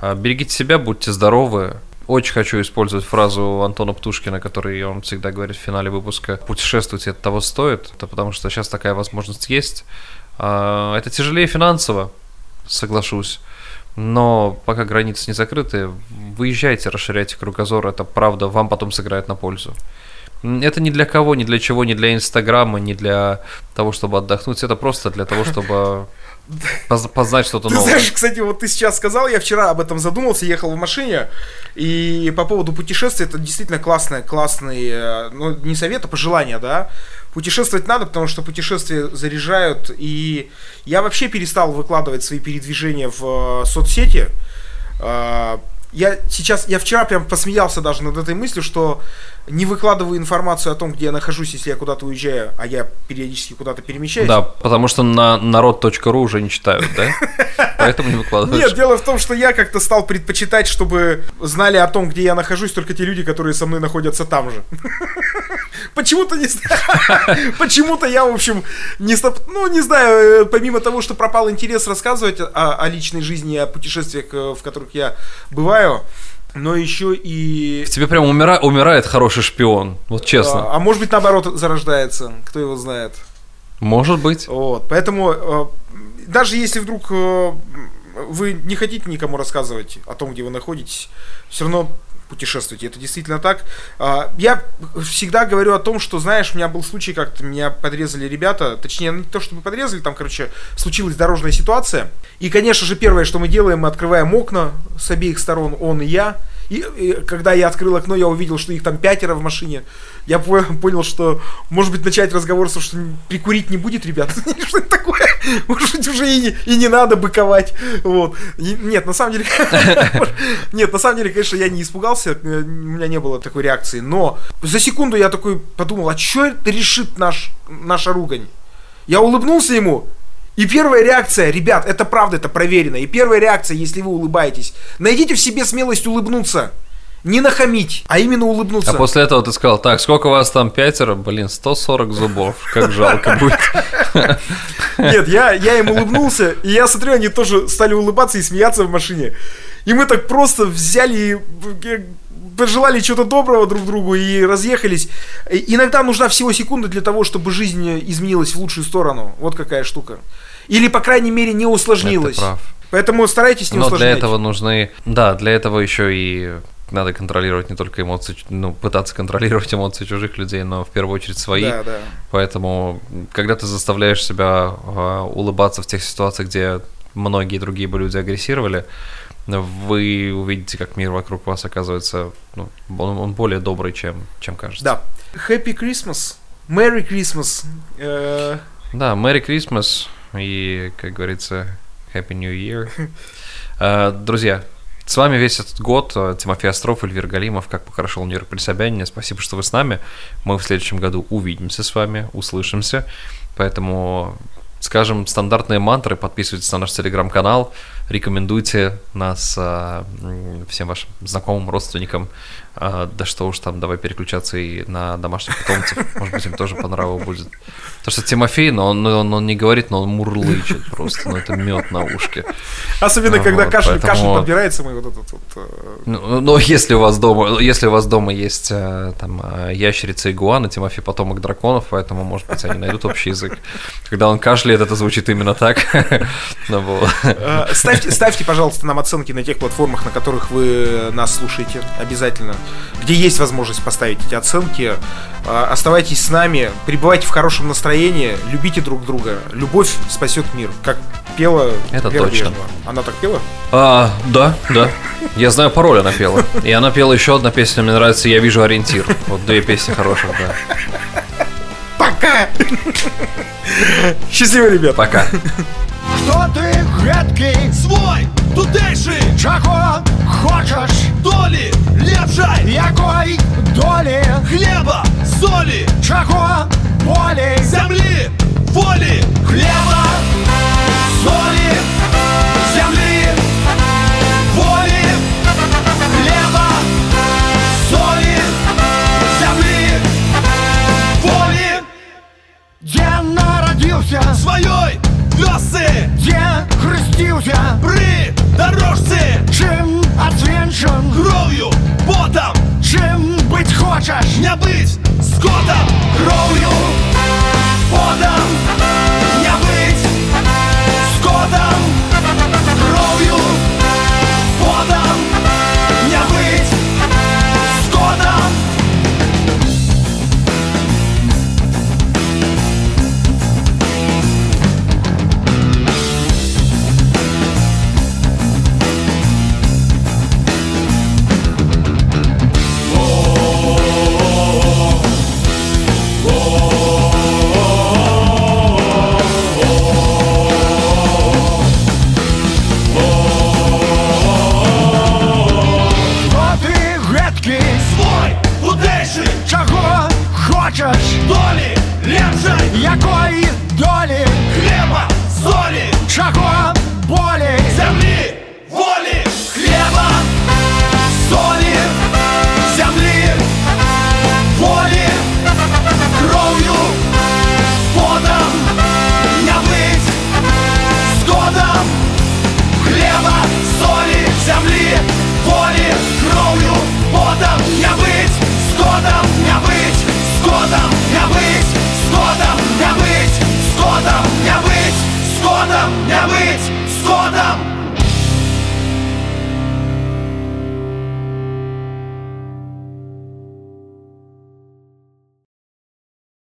Speaker 1: Э, Берегите себя, будьте здоровы. Очень хочу использовать фразу Антона Птушкина, который он всегда говорит в финале выпуска «Путешествуйте, это того стоит», это потому что сейчас такая возможность есть. А, Это тяжелее финансово, соглашусь. Но пока границы не закрыты, выезжайте, расширяйте кругозор, это правда вам потом сыграет на пользу. Это ни для кого, ни для чего, ни для Инстаграма, ни для того, чтобы отдохнуть, это просто для того, чтобы поз- познать что-то
Speaker 2: Ты
Speaker 1: новое.
Speaker 2: знаешь, кстати, вот ты сейчас сказал, я вчера об этом задумался, ехал в машине, и по поводу путешествий, это действительно классное, классный, э, ну, не совет, а пожелание, да. Путешествовать надо, потому что путешествия заряжают, и я вообще перестал выкладывать свои передвижения в э, соцсети. Я сейчас, я вчера прям посмеялся даже над этой мыслью, что не выкладываю информацию о том, где я нахожусь, если я куда-то уезжаю, а я периодически куда-то перемещаюсь.
Speaker 1: Да, потому что на народ.ру уже не читают, да? Поэтому не выкладываешь.
Speaker 2: Нет, дело в том, что я как-то стал предпочитать, чтобы знали о том, где я нахожусь, только те люди, которые со мной находятся там же. Почему-то не знаю. Почему-то я, в общем, не стоп... Ну, не знаю, э, помимо того, что пропал интерес рассказывать о, о личной жизни, о путешествиях, э, в которых я бываю, но еще и...
Speaker 1: В тебе прям умира- умирает хороший шпион, вот честно.
Speaker 2: А, а может быть, наоборот, зарождается, кто его знает.
Speaker 1: Может быть.
Speaker 2: Вот, поэтому э, даже если вдруг вы не хотите никому рассказывать о том, где вы находитесь, все равно путешествуйте. Это действительно так. А, Я всегда говорю о том, что, знаешь, у меня был случай, как-то меня подрезали ребята, точнее, не то чтобы подрезали, там, короче, случилась дорожная ситуация. И, конечно же, первое, что мы делаем, мы открываем окна с обеих сторон, он и я. И, и когда я открыл окно, я увидел, что их там пятеро в машине. Я по- понял, что, может быть, начать разговор с что прикурить не будет, ребят. Что это такое? Может быть, уже и не, и не надо быковать. Вот. И- нет, на самом деле... Нет, на самом деле, конечно, я не испугался, э, у меня не было такой реакции. Но за секунду я такой подумал, а что это решит наш, наша ругань? Я улыбнулся ему, и первая реакция, ребят, это правда, это проверено. И первая реакция, если вы улыбаетесь, найдите в себе смелость улыбнуться. Не нахамить, а именно улыбнуться.
Speaker 1: А после этого ты сказал, так, сколько у вас там пятеро? Блин, 140 зубов, как жалко будет.
Speaker 2: Нет, я, я им улыбнулся, и я смотрю, они тоже стали улыбаться и смеяться в машине. И мы так просто взяли и пожелали чего-то доброго друг другу и разъехались. Иногда нужна всего секунда для того, чтобы жизнь изменилась в лучшую сторону. Вот какая штука. Или, по крайней мере, не усложнилась.
Speaker 1: Ты прав.
Speaker 2: Поэтому старайтесь не
Speaker 1: Но для
Speaker 2: усложнять.
Speaker 1: этого нужны... Да, для этого еще и надо контролировать не только эмоции, ну, пытаться контролировать эмоции чужих людей, но в первую очередь свои.
Speaker 2: Да, да.
Speaker 1: Поэтому, когда ты заставляешь себя а, улыбаться в тех ситуациях, где многие другие бы люди агрессировали, вы увидите, как мир вокруг вас оказывается, ну, он, он более добрый, чем, чем кажется.
Speaker 2: Да. Happy Christmas. Merry Christmas. Э,
Speaker 1: Да, Merry Christmas и, как говорится, Happy New Year. Э, Друзья, с вами весь этот год э, Тимофей Остров, Эльвир Галимов, как похорошел Нью-Йорк при Собянине. Спасибо, что вы с нами. Мы в следующем году увидимся с вами, услышимся. Поэтому скажем стандартные мантры, подписывайтесь на наш телеграм-канал, рекомендуйте нас а, всем вашим знакомым, родственникам. А, да что уж там, давай переключаться и на домашних питомцев. Может быть, им тоже по нраву будет. Потому что Тимофей, но он, он, он не говорит, но он мурлычет просто, ну это мед на ушке.
Speaker 2: Особенно,
Speaker 1: Ну
Speaker 2: когда
Speaker 1: вот,
Speaker 2: кашель, кашель
Speaker 1: поэтому-
Speaker 2: подбирается, мы вот этот вот... э,
Speaker 1: Ну, но если у вас дома, если у вас дома есть э, там э, ящерица игуана, Тимофей потомок драконов, поэтому, может быть, они найдут общий язык. Когда он кашляет, это звучит именно так. Ну.
Speaker 2: Э, Ставьте, ставьте, пожалуйста, нам оценки на тех платформах, на которых вы нас слушаете, обязательно. Где есть возможность поставить эти оценки. Э, Оставайтесь с нами, пребывайте в хорошем настроении, любите друг друга. Любовь спасет мир, как пела
Speaker 1: Это
Speaker 2: Вера
Speaker 1: точно.
Speaker 2: Брежнева. Она так пела?
Speaker 1: А, да, да. Я знаю пароль, она пела. И она пела еще одна песня, мне нравится «Я вижу ориентир». Вот две песни хороших, да.
Speaker 2: Пока! Счастливо, ребят!
Speaker 1: Пока.
Speaker 3: Хто ти гидкий,
Speaker 4: Свой тутейший
Speaker 3: чого хочеш,
Speaker 4: долі лепшай
Speaker 3: якої долі,
Speaker 4: хлеба, солі,
Speaker 3: чого болі,
Speaker 4: землі, волі,
Speaker 3: хліба, солі, народився,
Speaker 4: своєї вёси
Speaker 3: де хрестився,
Speaker 4: при дорожці,
Speaker 3: чим отвінчен,
Speaker 4: кров'ю, потом,
Speaker 3: чим бить хочеш,
Speaker 4: не бить скотом,
Speaker 3: кров'ю,